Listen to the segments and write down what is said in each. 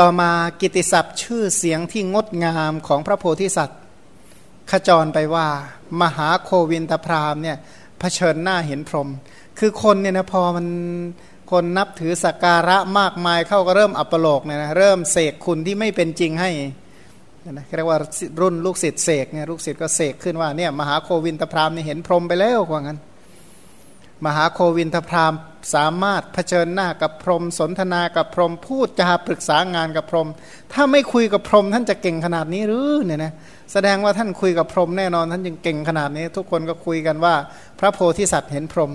ต่อมากิติศัพท์ชื่อเสียงที่งดงามของพระโพธิสัตว์ ขจรไปว่า มหาโควินทพรามเนี่ยเผชิญหน้าเห็นพรหมคือคนเนี่ยนะพอมันคนนับถือสักการะมากมายเข้าก็เริ่มอัปโลกเนี่ยนะเริ่มเสกคุณที่ไม่เป็นจริงให้นะเรียกว่ารุ่นลูกศิษย์เสกเนี่ยลูกศิษย์ก็เสกขึ้นว่าเนี่ยมหาโควินทพรามเนี่ยเห็นพรหมไปแล้วว่างั้น มหาโควินทพราม สามารถเผชิญหน้ากับพรหมสนทนากับพรหมพูดจาปรึกษางานกับพรหมถ้าไม่คุยกับพรหมท่านจะเก่งขนาดนี้หรือเนี่ยนะแสดงว่าท่านคุยกับพรหมแน่นอนท่านยังเก่งขนาดนี้ ทุกคนก็คุยกันว่า พระโพธิสัตว์เห็นพรหม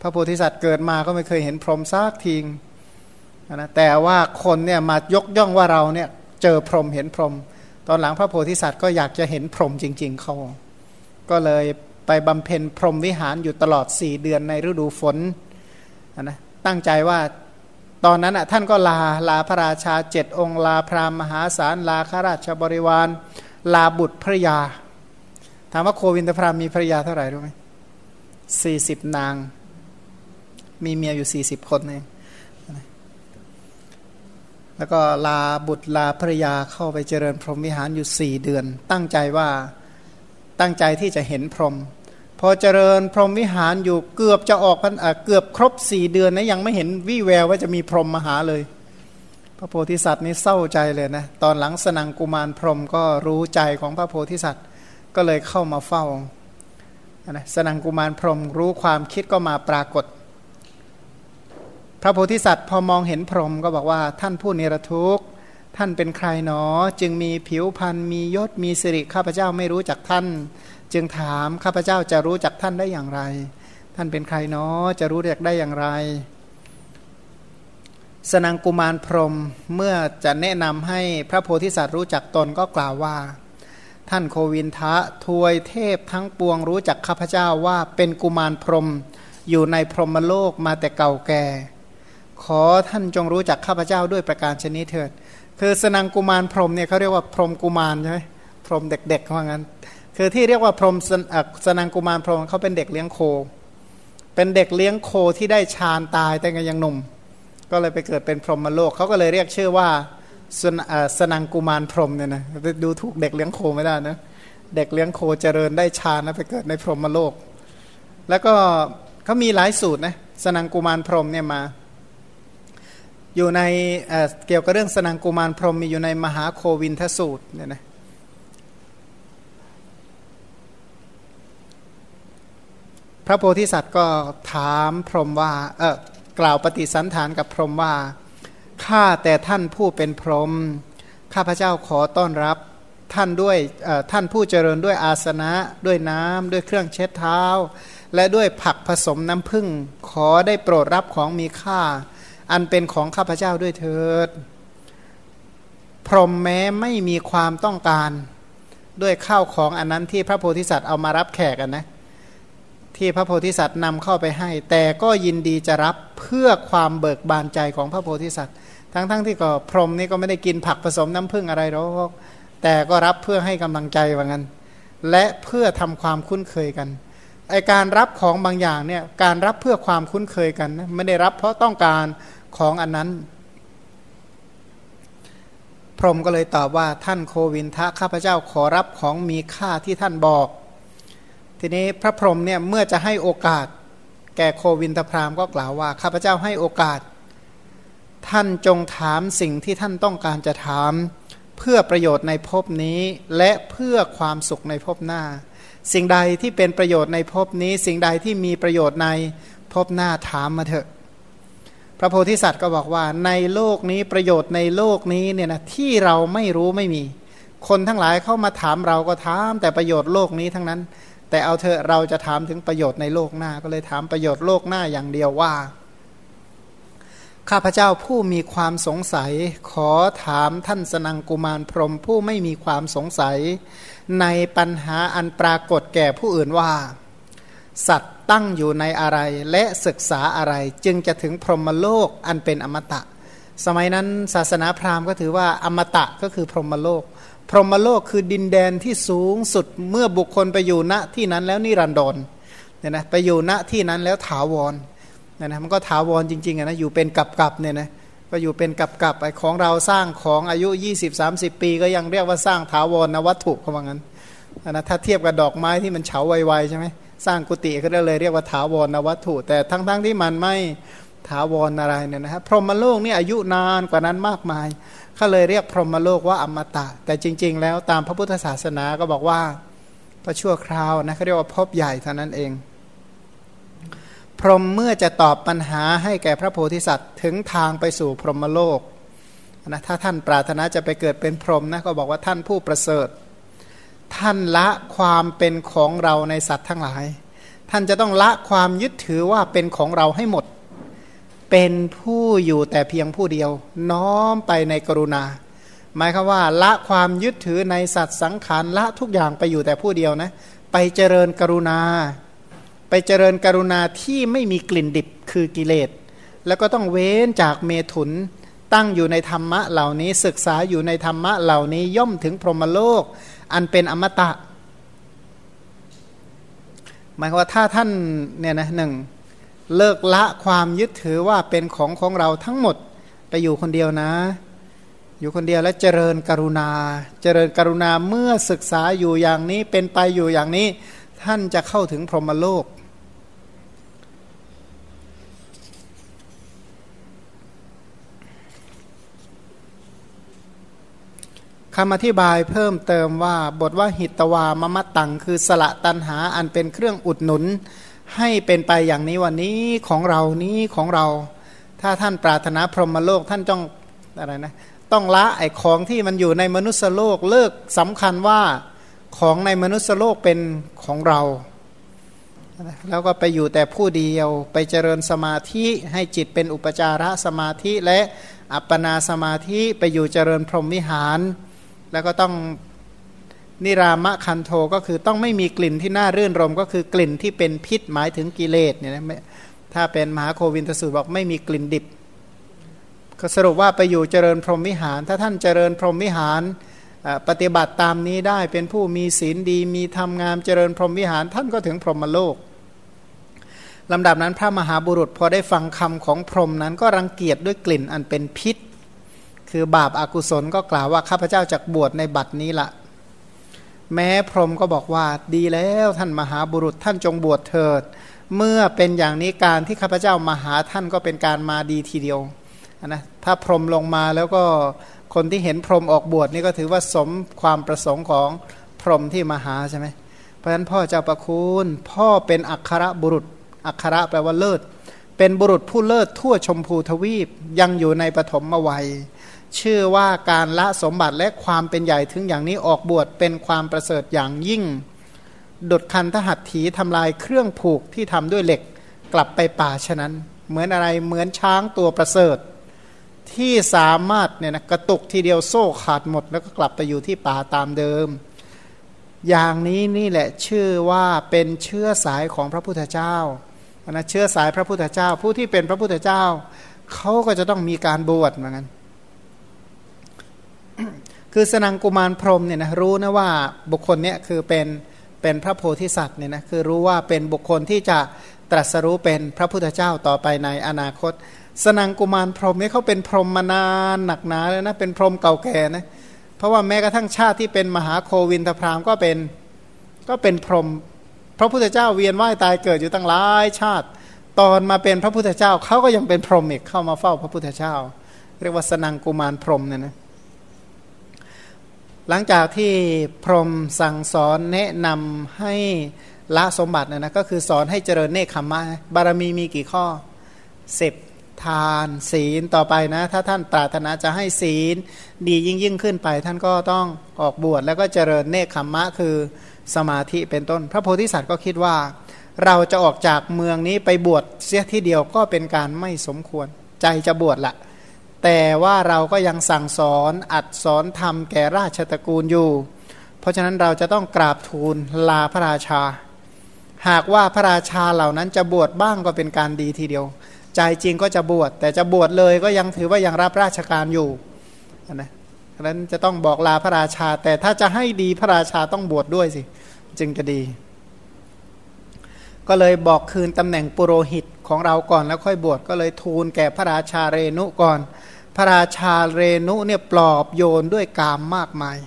พระโพธิสัตว์เกิดมาก็ไม่เคยเห็นพรหมซากทีงนะแต่ว่าคนเนี่ยมายกย่องว่าเราเนี่ยเจอพรหมเห็นพรหมตอนหลังพระโพธิสัตว์ก็อยากจะเห็นพรหมจริง ๆเขาก็เลยไปบำเพ็ญพรหมวิหารอยู่ตลอดสี่เดือนในฤดูฝน นะตั้งใจว่าตอนนั้นอะท่านก็ลาลาพระราชาเจ็ดองค์ลาพราหมณ์มหาศาลลาข้าราชบริวาร ลาบุตรภรยา ถามว่าโควินทพรามมีภรยาเท่าไหร่รู้ไหมสี่สิบนาง มีเมียอยู่สี่สิบคนเองแล้วก็ลาบุตรลาภรยาเข้าไปเจริญพรหมวิหารอยู่สี่เดือน ตั้งใจว่าตั้งใจที่จะเห็นพรหม พอเจริญพรหมวิหารอยู่เกือบจะออกพันเกือบครบสี่เดือนนะยังไม่เห็นวี่แววว่าจะมีพรหมมาหาเลย พระโพธิสัตว์นี่เศร้าใจเลยนะตอนหลังสนังกุมารพรหมก็รู้ใจของพระโพธิสัตว์ก็เลยเข้ามาเฝ้านะสนังกุมารพรหมรู้ความคิดก็มาปรากฏ พระโพธิสัตว์พอมองเห็นพรหมก็บอกว่าท่านผู้เนรทุกข์ท่านเป็นใครหนอ จึงมีผิวพรรณมียศมีสิริข้าพเจ้าไม่รู้จักท่าน จึงถามข้าพเจ้าจะรู้จักท่านได้อย่างไร ท่านเป็นใครเนาะจะรู้จักได้อย่างไร สนังกุมารพรมเมื่อจะแนะนำให้พระโพธิสัตว์รู้จักตนก็กล่าวว่า ท่านโควินทะทวยเทพทั้งปวงรู้จักข้าพเจ้าว่าเป็นกุมารพรมอยู่ในพรหมโลกมาแต่เก่าแก่ ขอท่านจงรู้จักข้าพเจ้าด้วยประการชนิดเถิด คือสนังกุมารพรมเนี่ยเขาเรียกว่าพรมกุมารใช่ไหมพรมเด็กๆว่างั้น คือที่เรียกว่าพรหมสนังกุมารพรหมเขาเป็นเด็กเลี้ยงโค เป็นเด็กเลี้ยงโคที่ได้ฌานตายแต่ยังหนุ่ม ก็เลยไปเกิดเป็นพรหมโลกเขาก็เลยเรียกชื่อว่าสนสนังกุมารพรหมเนี่ยนะดูถูกเด็กเลี้ยงโคไม่ได้นะเด็กเลี้ยงโคเจริญได้ฌานแล้วไปเกิดในพรหมโลก แล้วก็เขามีหลายสูตรนะสนังกุมารพรหมเนี่ยมา อยู่ในเเกี่ยวกับเรื่องสนังกุมารพรหมมีอยู่ในมหาโควินทสูตรเนี่ยนะ พระโพธิสัตว์ก็ถามพรหมว่าเออกล่าวปฏิสันฐานกับพรหมว่าข้าแต่ท่านผู้เป็นพรหมข้าพเจ้าขอต้อนรับท่านด้วยท่านผู้เจริญด้วยอาสนะด้วยน้ำด้วยเครื่องเช็ดเท้า และด้วยผักผสมน้ำผึ้งขอได้โปรดรับของมีค่า อันเป็นของข้าพเจ้าด้วยเถิด พรหมแม้ไม่มีความต้องการ ด้วยข้าวของอันนั้นที่พระโพธิสัตว์เอามารับแขกนนะ ที่พระโพธิสัตว์นำเข้าไปให้ แต่ก็ยินดีจะรับเพื่อความเบิกบานใจของพระโพธิสัตว์ ทั้งๆทที่ก็พรหมนี่ก็ไม่ได้กินผักผสมน้ำผึ้งอะไรหรอกแต่ก็รับเพื่อให้กำลังใจว่างั้น และเพื่อทำความคุ้นเคยกันไอการรับของบางอย่างเนี่ยการรับเพื่อความคุ้นเคยกันนะไม่ได้รับเพราะต้องการของอันนั้น พรหมก็เลยตอบว่าท่านโควินทะข้าพเจ้าขอรับของมีค่าที่ท่านบอก ทีนี้พระพรหมเนี่ยเมื่อจะให้โอกาส แก่โควินทพรามก็กล่าวว่าข้าพเจ้าให้โอกาส ท่านจงถามสิ่งที่ท่านต้องการจะถาม เพื่อประโยชน์ในภพนี้ และเพื่อความสุขในภพหน้า สิ่งใดที่เป็นประโยชน์ในภพนี้ สิ่งใดที่มีประโยชน์ในภพหน้าถามมาเถอะ พระโพธิสัตว์ก็บอกว่าในโลกนี้ประโยชน์ในโลกนี้เนี่ยนะที่เราไม่รู้ไม่มี คนทั้งหลายเข้ามาถามเราก็ถามแต่ประโยชน์โลกนี้ทั้งนั้น แต่เอาเถอะเราจะถามถึงประโยชน์ในโลกหน้า ก็เลยถามประโยชน์โลกหน้าอย่างเดียวว่า ข้าพเจ้าผู้มีความสงสัย ขอถามท่านสนังกุมารพรหมผู้ไม่มีความสงสัย ในปัญหาอันปรากฏแก่ผู้อื่นว่า สัตว์ตั้งอยู่ในอะไรและศึกษาอะไรจึงจะถึงพรหมโลกอันเป็นอมตะ สมัยนั้นศาสนาพราหมณ์ก็ถือว่าอมตะก็คือพรหมโลก พรหมโลกคือดินแดนที่สูงสุดเมื่อบุคคลไปอยู่ณที่นั้นแล้วนิรันดรเนี่ยนะไปอยู่ณที่นั้นแล้วถาวรเนี่ยนะมันก็ถาวรจริงๆนะอยู่เป็นกับกับเนี่ยนะก็อยู่เป็นกับกับไอ้ของเราสร้างของอายุ 20-30 ปี ก็ยังเรียกว่าสร้างถาวรนะวัตถุเขาว่างั้นนะถ้าเทียบกับดอกไม้ที่มันเฉาไวๆใช่ไหมสร้างกุฏิก็เลยเรียกว่าถาวรนวัตถุ แต่ทั้งๆทที่มันไม่ถาวรอะไรเนี่ยนะฮะพรหมโลกนี่อายุนานกว่านั้นมากมาย เขาเลยเรียกพรหมโลกว่าอมตะ แต่จริง ๆ แล้วตามพระพุทธศาสนาก็บอกว่าก็ชั่วคราวนะเขาเรียกว่าพบใหญ่เท่านั้นเอง พรหมเมื่อจะตอบปัญหาให้แก่พระโพธิสัตว์ ถึงทางไปสู่พรหมโลกนะถ้าท่านปรารถนาจะไปเกิดเป็นพรหมนะก็บอกว่าท่านผู้ประเสริฐ ท่านละความเป็นของเราในสัตว์ทั้งหลาย ท่านจะต้องละความยึดถือว่าเป็นของเราให้หมด เป็นผู้อยู่แต่เพียงผู้เดียว น้อมไปในกรุณา หมายคือว่า ละความยึดถือในสัตว์สังขารละทุกอย่างไปอยู่แต่ผู้เดียวนะ ไปเจริญกรุณา ไปเจริญกรุณาที่ไม่มีกลิ่นดิบคือกิเลส แล้วก็ต้องเว้นจากเมถุนตั้งอยู่ในธรรมะเหล่านี้ศึกษาอยู่ในธรรมะเหล่านี้ย่อมถึงพรหมโลก อันเป็นอมตะ หมายว่าถ้าท่านเนี่ยนะหนึ่ง เลิกละความยึดถือว่าเป็นของของเราทั้งหมดไปอยู่คนเดียวนะ อยู่คนเดียวแล้วเจริญกรุณา เจริญกรุณาเมื่อศึกษาอยู่อย่างนี้เป็นไปอยู่อย่างนี้ ท่านจะเข้าถึงพรหมโลก คำอธิบายเพิ่มเติมว่าบทว่าหิตวามมะตัง คือสละตันหาอันเป็นเครื่องอุดหนุน ให้เป็นไปอย่างนี้วันนี้ของเรานี้ของเรา ถ้าท่านปรารถนาพรหมโลกท่านต้องอะไรนะต้องละไอ้ของที่มันอยู่ในมนุษยโลกเลิกสำคัญว่าของในมนุษยโลกเป็นของเรา แล้วก็ไปอยู่แต่ผู้เดียวไปเจริญสมาธิให้จิตเป็นอุปจาระสมาธิและอัปปนาสมาธิไปอยู่เจริญพรหมวิหาร แล้วก็ต้อง นิรามะคันโทก็คือต้องไม่มีกลิ่นที่น่ารื่นรม ก็คือกลิ่นที่เป็นพิษหมายถึงกิเลสเนี่ยนะถ้าเป็นมหาโควินทสูตรบอกไม่มีกลิ่นดิบ ก็สรุปว่าไปอยู่เจริญพรหมวิหาร ถ้าท่านเจริญพรหมวิหารปฏิบัติตามนี้ได้เป็นผู้มีศีลดีมีธรรมงามเจริญพรหมวิหาร ท่านก็ถึงพรหมโลกลำดับนั้นพระมหาบุรุษพอได้ฟังคำของพรหมนั้นก็รังเกียจด้วยกลิ่นอันเป็นพิษ คือบาปอากุศลก็กล่าวว่าข้าพเจ้าจากบวชในบัดนี้ละ แม้พรหมก็บอกว่าดีแล้วท่านมหาบุรุษท่านจงบวชเถิด เมื่อเป็นอย่างนี้การที่ข้าพเจ้ามาหาท่านก็เป็นการมาดีทีเดียวนะถ้าพรหมลงมาแล้วก็คนที่เห็นพรหมออกบวชนี่ก็ถือว่าสมความประสงค์ของพรหมที่มาหาใช่ไหมเพราะฉะนั้นพ่อเจ้าประคุณพ่อเป็นอัครบุรุษ อัครแปลว่าเลิศ เป็นบุรุษผู้เลิศทั่วชมพูทวีปยังอยู่ในปฐมวัย ชื่อว่าการละสมบัติและความเป็นใหญ่ถึงอย่างนี้ออกบวชเป็นความประเสริฐอย่างยิ่งดดคันทหัตถีทำลายเครื่องผูกที่ทำด้วยเหล็กกลับไปป่าฉะนั้น เหมือนอะไรเหมือนช้างตัวประเสริฐ ที่สามารถเนี่ยนะกระตุกทีเดียวโซ่ขาดหมด แล้วก็กลับไปอยู่ที่ป่าตามเดิม อย่างนี้นี่แหละชื่อว่าเป็นเชื้อสายของพระพุทธเจ้านะเชื้อสายพระพุทธเจ้า ผู้ที่เป็นพระพุทธเจ้าเขาก็จะต้องมีการบวชเหมือนกัน คือสนังกุมารพรมเนี่ยนะรู้นะว่าบุคคลเนี้ยคือเป็นเป็นพระโพธิสัตว์เนี่ยนะคือรู้ว่าเป็นบุคคลที่จะตรัสรู้เป็นพระพุทธเจ้าต่อไปในอนาคต สนังกุมารพรมนี่เขาเป็นพรหมมานานหนักหนาเลยนะเป็นพรหมเก่าแก่นะเพราะว่าแม้กระทั่งชาติที่เป็นมหาโควินทพรามก็เป็นก็เป็นพรหมพระพุทธเจ้าเวียนว่ายตายเกิดอยู่ตั้งหลายชาติ ตอนมาเป็นพระพุทธเจ้าเขาก็ยังเป็นพรหมอีกเข้ามาเฝ้าพระพุทธเจ้า เรียกว่าสนังกุมารพรหมเนี่ยนะ หลังจากที่พรหมสั่งสอนแนะนำให้ละสมบัตินะนะก็คือสอนให้เจริญเนคขมมะบารมีมีกี่ข้อสิบทานศีลต่อไปนะ ถ้าท่านปรารถนาจะให้ศีลดียิ่งยิ่งขึ้นไป ท่านก็ต้องออกบวชแล้วก็เจริญเนคขมมะคือสมาธิเป็นต้น พระโพธิสัตว์ก็คิดว่า เราจะออกจากเมืองนี้ไปบวชเสียที่เดียวก็เป็นการไม่สมควร ใจจะบวชละ แต่ว่าเราก็ยังสั่งสอนอัดสอนทำแก่ราชตระกูลอยู่ เพราะฉะนั้นเราจะต้องกราบทูลลาพระราชา หากว่าพระราชาเหล่านั้นจะบวชบ้างก็เป็นการดีทีเดียว ใจจริงก็จะบวช แต่จะบวชเลยก็ยังถือว่ายังรับราชการอยู่นะฉะนั้นจะต้องบอกลาพระราชา แต่ถ้าจะให้ดีพระราชาต้องบวชดด้วยสิ จึงจะดี ก็เลยบอกคืนตำแหน่งปุโรหิต ของเราก่อนแล้วค่อยบวชก็เลยทูลแก่พระราชาเรนุก่อน พระราชาเรนุเนี่ยปลอบโยนด้วยกามมากมาย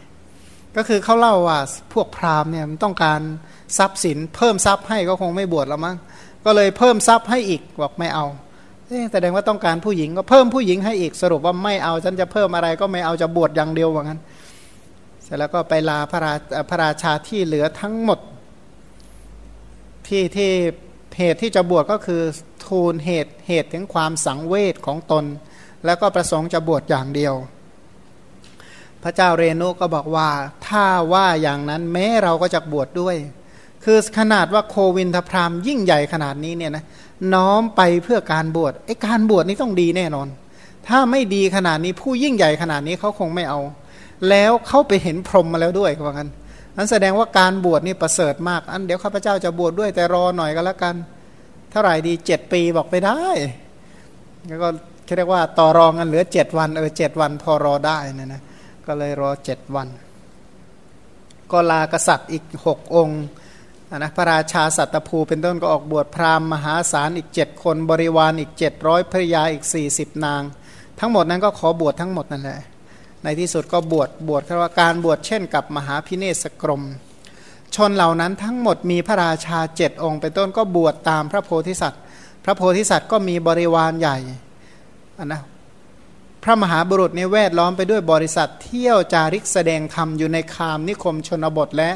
ก็คือเขาเล่าว่าพวกพราหมณ์เนี่ยมันต้องการทรัพย์สิน เพิ่มทรัพย์ให้ก็คงไม่บวชแล้วมั้งก็เลยเพิ่มทรัพย์ให้อีกบอกไม่เอาแสดงว่าต้องการผู้หญิงก็เพิ่มผู้หญิงให้อีกสรุปว่าไม่เอาฉันจะเพิ่มอะไรก็ไม่เอาจะบวชอย่างเดียวว่างั้น เสร็จแล้วก็ไปลาพระราพระราชาที่เหลือทั้งหมดที่ที่ เหตุที่จะบวชก็คือทูลเหตุเหตุถึงความสังเวชของตน แล้วก็ประสงค์จะบวชอย่างเดียว พระเจ้าเรนุก็บอกว่าถ้าว่าอย่างนั้นแม้เราก็จะบวชดด้วย คือขนาดว่าโควินทพรามยิ่งใหญ่ขนาดนี้เนี่ยนะน้อมไปเพื่อการบวชไอ้การบวชนี่ต้องดีแน่นอน ถ้าไม่ดีขนาดนี้ผู้ยิ่งใหญ่ขนาดนี้เขาคงไม่เอา แล้วเขาไปเห็นพรหมมาแล้วด้วยว่างั้น นั้นแสดงว่าการบวชนี่ประเสริฐมากอันเดี๋ยวข้าพเจ้าจะบวชดด้วยแต่รอหน่อยก็แล้วกัน เท่าไหร่ดีเจ็ดปีบอกไปได้ แล้วก็เรียกว่าต่อรองกันเหลือเจ็ดวันเออเจ็ดวันพอรอได้นะนะก็เลยรอเจ็ดวัน ก็ลากษัตริย์อีกหกองค์นะพระราชาสัตภูเป็นต้นก็ออกบวชพราหมณ์มหาศาลอีกเจ็ดคนบริวารอีกเจ็ดร้อยภรยาอีกสี่สิบนาง ทั้งหมดนั้นก็ขอบวชทั้งหมดนั่นแหละ ในที่สุดก็บวชบวชคือว่าการบวชเช่นกับมหาพิเนศกรม ชนเหล่านั้นทั้งหมดมีพระราชาเจ็ดองค์ เป็นต้นก็บวชตามพระโพธิสัตว์ พระโพธิสัตว์ก็มีบริวารใหญ่นนะพระมหาบุรุษในแวดล้อมไปด้วยบริษัทเที่ยวจาริกแสดงธรรมอยู่ในคามนิคมชนบทและ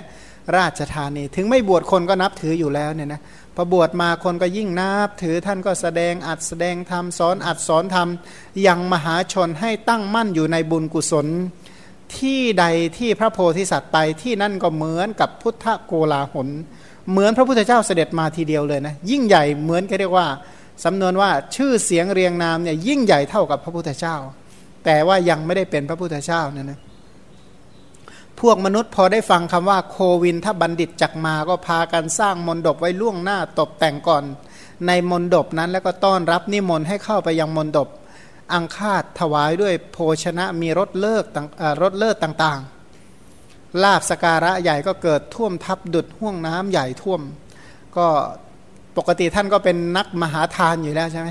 ราชธานี ถึงไม่บวชคนก็นับถืออยู่แล้วเนี่ยนะ พอบวชมาคนก็ยิ่งนับ ถือท่านก็แสดงอัดแสดงธรรมสอนอัดสอนธรรมยังมหาชนให้ตั้งมั่นอยู่ในบุญกุศล ที่ใดที่พระโพธิสัตว์ไปที่นั่นก็เหมือนกับพุทธโกลาหลเหมือนพระพุทธเจ้าเสด็จมาทีเดียวเลยนะยิ่งใหญ่เหมือนกันเรียกว่าสำนวนว่าชื่อเสียงเรียงนามเนี่ยยิ่งใหญ่เท่ากับพระพุทธเจ้า แต่ว่ายังไม่ได้เป็นพระพุทธเจ้าเนี่ยนะ พวกมนุษย์พอได้ฟังคำว่าโควินถ้าบัณฑิตจักมาก็พากันสร้างมนดบไว้ล่วงหน้าตกแต่งก่อน ในมนดบนั้นแล้วก็ต้อนรับนิมนต์ให้เข้าไปยังมนดบ อังคาดถวายด้วยโภชนะมีรถเลิกรถเลิศต่างๆ ลาบสการะใหญ่ก็เกิดท่วมทับดุดห่วงน้ำใหญ่ท่วม ก็ปกติท่านก็เป็นนักมหาทานอยู่แล้วใช่ไหม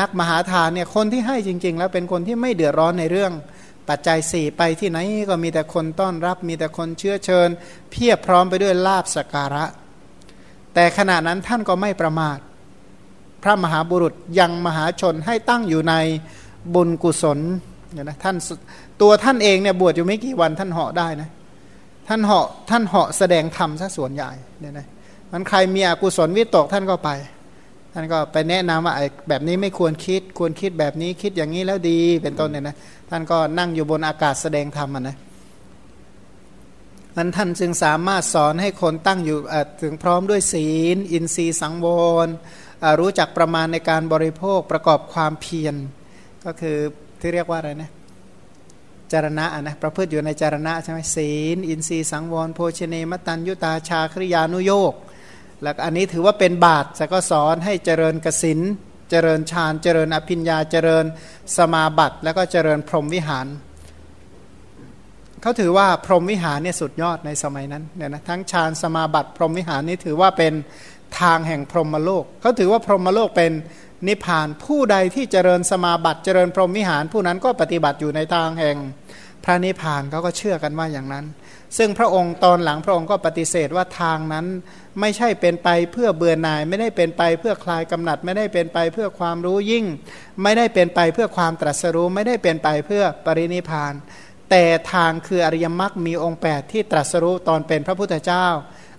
นักมหาทานเนี่ยคนที่ให้จริง ๆ แล้วเป็นคนที่ไม่เดือดร้อนในเรื่อง ปัจจัยสี่ไปที่ไหนก็มีแต่คนต้อนรับ มีแต่คนเชื้อเชิญ เพียบพร้อมไปด้วยลาบสการะ แต่ขณะนั้นท่านก็ไม่ประมาท พระมหาบุรุษยังมหาชนให้ตั้งอยู่ในบุญกุศลเนี่ยนะท่านตัวท่านเองเนี่ยบวชอยู่ไม่กี่วันท่านเหาะได้นะท่านเหาะท่านเหาะแสดงธรรมซะส่วนใหญ่เนี่ยนะมันใครมีอกุศลวิตกท่านก็ไป ท่านก็ไปแนะนำว่าแบบนี้ไม่ควรคิด ควรคิดแบบนี้คิดอย่างนี้แล้วดีเป็นต้นเนี่ยนะท่านก็นั่งอยู่บนอากาศแสดงธรรมนะนั้นท่านจึงสามารถสอนให้คนตั้งอยู่ถึงพร้อมด้วยศีล อินทรีย์สังวรรู้จักประมาณในการบริโภคประกอบความเพียร ก็คือที่เรียกว่าอะไรนะจารณะนะประพฤติอยู่ในจารณะใช่ไหมศีล อินทรีย์สังวร โภชเนมตันยุตาชาคริยานุโยก แล้วอันนี้ถือว่าเป็นบาตรแต่ก็สอนให้เจริญกสินเจริญฌานเจริญอภิญญาเจริญสมาบัติแล้วก็เจริญพรหมวิหารเขาถือว่าพรหมวิหารเนี่ยสุดยอดในสมัยนั้นเนี่ยนะทั้งฌานสมาบัติ พรหมวิหารนี่ถือว่าเป็นทางแห่งพรหมโลกเขาถือว่าพรหมโลกเป็นนิพพานผู้ใดที่เจริญสมาบัติเจริญพรหมวิหาร ผู้นั้นก็ปฏิบัติอยู่ในทางแห่งพระนิพพานเขาก็เชื่อกันว่าอย่างนั้น ซึ่งพระองค์ตอนหลังพระองค์ก็ปฏิเสธว่าทางนั้นไม่ใช่เป็นไปเพื่อเบื่อหน่าย ไม่ได้เป็นไปเพื่อคลายกำหนัด ไม่ได้เป็นไปเพื่อความรู้ยิ่ง ไม่ได้เป็นไปเพื่อความตรัสรู้ ไม่ได้เป็นไปเพื่อปรินิพาน แต่ทางคืออริยมรรคมีองค์ 8 ที่ตรัสรู้ตอนเป็นพระพุทธเจ้า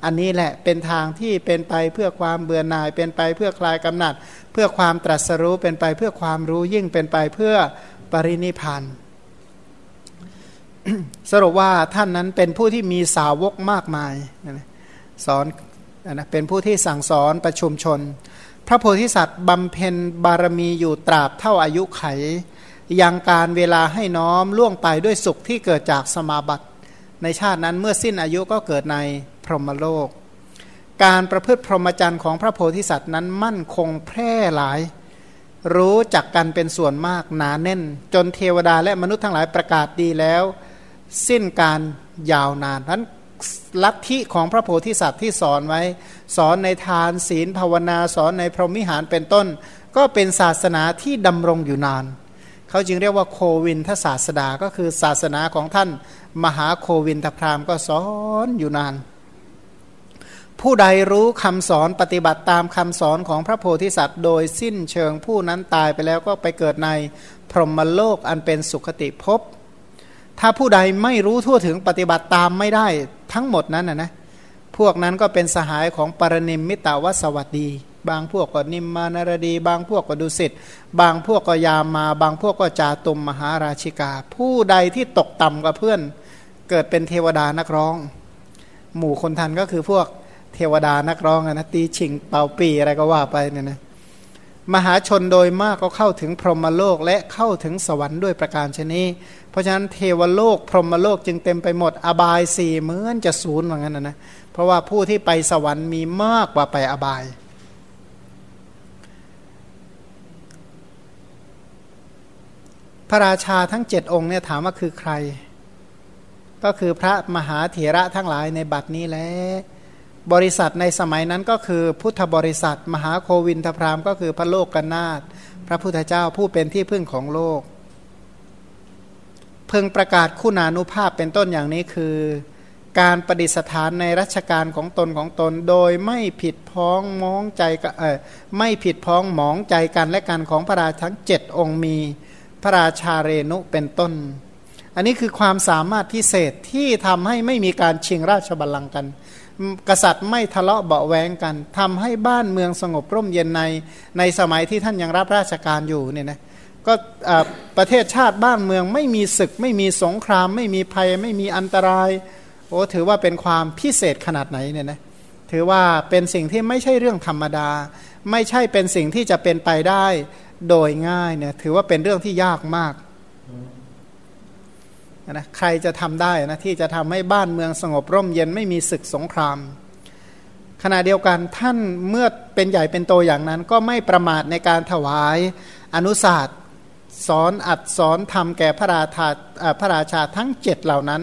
อันนี้แหละเป็นทางที่เป็นไปเพื่อความเบื่อหน่าย เป็นไปเพื่อคลายกำหนัด เพื่อความตรัสรู้เป็นไปเพื่อความรู้ยิ่งเป็นไปเพื่อปรินิพาน สรุปว่าท่านนั้นเป็นผู้ที่มีสาวกมากมายสอนนะเป็นผู้ที่สั่งสอนประชุมชน พระโพธิสัตว์บำเพ็ญบารมีอยู่ตราบเท่าอายุไข ยังการเวลาให้น้อมล่วงไปด้วยสุขที่เกิดจากสมาบัติ ในชาตินั้นเมื่อสิ้นอายุก็เกิดในพรหมโลก การประพฤติพรหมจรรย์ของพระโพธิสัตว์นั้นมั่นคงแพร่หลาย รู้จักกันเป็นส่วนมากหนาแน่น จนเทวดาและมนุษย์ทั้งหลายประกาศดีแล้ว สิ้นการยาวนานนั้นลัทธิของพระโพธิสัตว์ที่สอนไว้ สอนในทานศีลภาวนาสอนในพรหมิหารเป็นต้น ก็เป็นศาสนาที่ดำรงอยู่นาน เขาจึงเรียกว่าโควินทศาสดาก็คือศาสนาของท่าน มหาโควินทพรามก็สอนอยู่นาน ผู้ใดรู้คำสอนปฏิบัติตามคำสอนของพระโพธิสัตว์ โดยสิ้นเชิงผู้นั้นตายไปแล้วก็ไปเกิดในพรหมโลกอันเป็นสุขติภพ ถ้าผู้ใดไม่รู้ทั่วถึงปฏิบัติตามไม่ได้ทั้งหมดนั้นนะนะพวกนั้นก็เป็นสหายของปรนิมมิตาวสวัสดี บางพวกก็นิมมานารดี บางพวกก็ดุสิตบางพวกก็ยามา บางพวกก็จาตุมมหาราชิกา ผู้ใดที่ตกต่ำกว่าเพื่อน เกิดเป็นเทวดานักร้อง หมู่คนทันก็คือพวกเทวดานักร้องนะตีชิงเป่าปีอะไรก็ว่าไปเนี่ยนะ มหาชนโดยมากก็เข้าถึงพรหมโลกและเข้าถึงสวรรค์ด้วยประการชนีเพราะฉะนั้นเทวโลกพรหมโลกจึงเต็มไปหมด อบายสี่เหมือนจะศูนย์เหมือนกันนะนะเพราะว่าผู้ที่ไปสวรรค์มีมากกว่าไปอบาย พระราชาทั้งเจ็ดองค์เนี่ยถามว่าคือใคร ก็คือพระมหาเถระทั้งหลายในบัดนี้แหละ บริษัทในสมัยนั้นก็คือพุทธบริษัท มหาโควินทพรามก็คือพระโลกกนาถพระพุทธเจ้าผู้เป็นที่พึ่งของโลก เพิ่งประกาศคุณานุภาพเป็นต้นอย่างนี้คือ การประดิษฐานในรัชกาลของตนของตน โดยไม่ผิดพ้องมองใจเออไม่ผิดพ้องหมองใจกันและกันของพระราชทั้งเจ็ดองค์มี พระราชาเรนุเป็นต้น อันนี้คือความสามารถพิเศษที่ทำให้ไม่มีการชิงราชบัลลังก์กัน กษัตริย์ไม่ทะเลาะเบาแวงกันทำให้บ้านเมืองสงบร่มเย็นในในสมัยที่ท่านยังรับราชการอยู่เนี่ยนะก็ประเทศชาติบ้านเมืองไม่มีศึก ไม่มีสงคราม ไม่มีภัยไม่มีอันตรายโอ้ถือว่าเป็นความพิเศษขนาดไหนเนี่ยนะถือว่าเป็นสิ่งที่ไม่ใช่เรื่องธรรมดา ไม่ใช่เป็นสิ่งที่จะเป็นไปได้โดยง่ายเนี่ยถือว่าเป็นเรื่องที่ยากมาก นะใครจะทำได้นะที่จะทำให้บ้านเมืองสงบร่มเย็นไม่มีศึกสงคราม ขณะเดียวกันท่านเมื่อเป็นใหญ่เป็นโตอย่างนั้น ก็ไม่ประมาทในการถวายอนุศาสตร์สอนอัดสอนทำแก่พระราชาพระราชาทั้งเจ็ดเหล่านั้น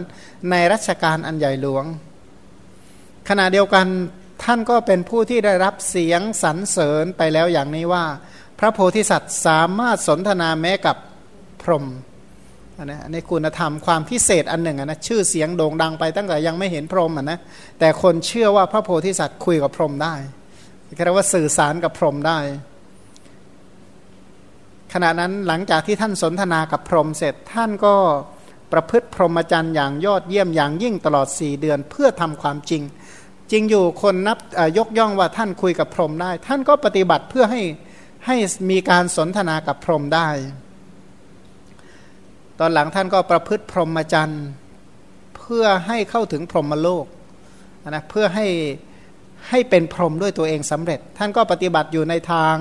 ในรัชกาลอันใหญ่หลวง ขณะเดียวกันท่านก็เป็นผู้ที่ได้รับเสียงสรรเสริญไปแล้วอย่างนี้ว่า พระโพธิสัตว์สามารถสนทนาแม้กับพรหม นะในคุณธรรมความพิเศษอันหนึ่งนะชื่อเสียงโด่งดังไปตั้งแต่ยังไม่เห็นพรหมนะแต่คนเชื่อว่าพระโพธิสัตว์คุยกับพรหมได้เรียกว่าสื่อสารกับพรหมได้ ขณะนั้นหลังจากที่ท่านสนทนากับพรหมเสร็จท่านก็ประพฤติพรหมจรรย์อย่างยอดเยี่ยมอย่างยิ่งตลอดสี่เดือนเพื่อทำความจริง จริงอยู่คนนับยกย่องว่าท่านคุยกับพรหมได้ ท่านก็ปฏิบัติเพื่อให้ให้มีการสนทนากับพรหมได้ ตอนหลังท่านก็ประพฤติพรหมจรรย์เพื่อให้เข้าถึงพรหมโลกนะเพื่อให้ให้เป็นพรหมด้วยตัวเองสำเร็จ ท่านก็ปฏิบัติอยู่ในทาง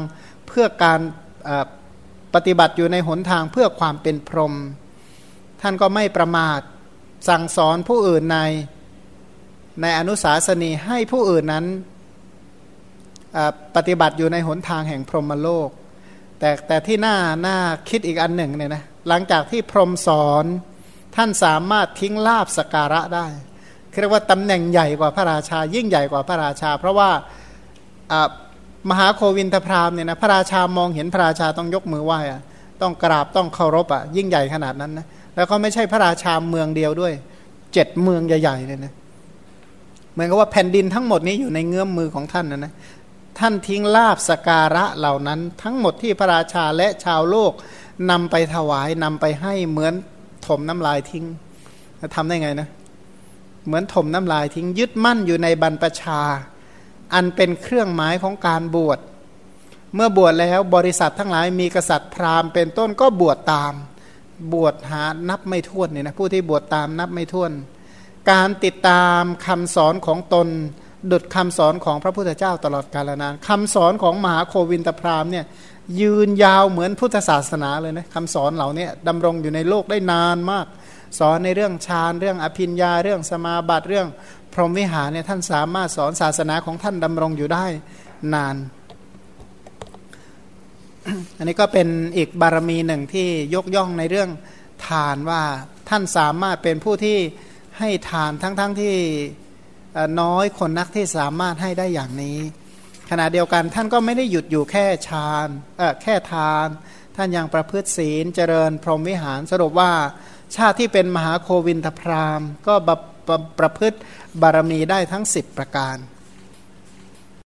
เพื่อการปฏิบัติอยู่ในหนทางเพื่อความเป็นพรหมท่านก็ไม่ประมาทสั่งสอนผู้อื่นในในอนุสาสนีให้ผู้อื่นนั้นปฏิบัติอยู่ในหนทางแห่งพรหมโลก แต่แต่ที่น่าน่าคิดอีกอันหนึ่งเนี่ยนะ หลังจากที่พรหมสอนท่านสามารถทิ้งลาบสการะได้เรียกว่าตำแหน่งใหญ่กว่าพระราชา ยิ่งใหญ่กว่าพระราชา เพราะว่ามหาโควินทพรามเนี่ยนะพระราชามองเห็นพระราชาต้องยกมือไหว้อะต้องกราบต้องเคารพอะยิ่งใหญ่ขนาดนั้นนะแล้วก็ไม่ใช่พระราชาเมืองเดียวด้วยเจ็ดเมืองใหญ่ๆเนี่ยนะเหมือนกับว่าแผ่นดินทั้งหมดนี้อยู่ในเงื้อมมือของท่านนะนะท่านทิ้งลาบสการะเหล่านั้น ทั้งหมดที่พระราชาและชาวโลก นำไปถวายนำไปให้เหมือนถมน้ำลายทิ้งทำได้ไงนะ เหมือนถมน้ำลายทิ้ง ยึดมั่นอยู่ในบรรพชา อันเป็นเครื่องหมายของการบวช เมื่อบวชแล้วบริษัททั้งหลายมีกษัตริย์พราหมณ์เป็นต้นก็บวชตาม บวชหานับไม่ถ้วนเนี่ยนะผู้ที่บวชตามนับไม่ถ้วน การติดตามคำสอนของตนดุดคำสอนของพระพุทธเจ้าตลอดกาลนานคำสอนของมหาโควินตพราหมณ์เนี่ย ยืนยาวเหมือนพุทธศาสนาเลยนะคำสอนเหล่านี้ดำรงอยู่ในโลกได้นานมาก สอนในเรื่องฌานเรื่องอภิญญาเรื่องสมาบัติเรื่องพรหมวิหารเนี่ยท่านสามารถสอนศาสนาของท่านดำรงอยู่ได้นาน อันนี้ก็เป็นอีกบารมีหนึ่งที่ยกย่องในเรื่องทานว่าท่านสามารถเป็นผู้ที่ให้ทานทั้งๆทที่น้อยคนนักที่สามารถให้ได้อย่างนี้ ขณะเดียวกันท่านก็ไม่ได้หยุดอยู่แค่ฌานเออแค่ทาน ท่านยังประพฤติศีลเจริญพรหมวิหารสรุปว่าชาติที่เป็นมหาโควินทพรามก็ประประพฤติบารมีได้ทั้ง 10 ประการ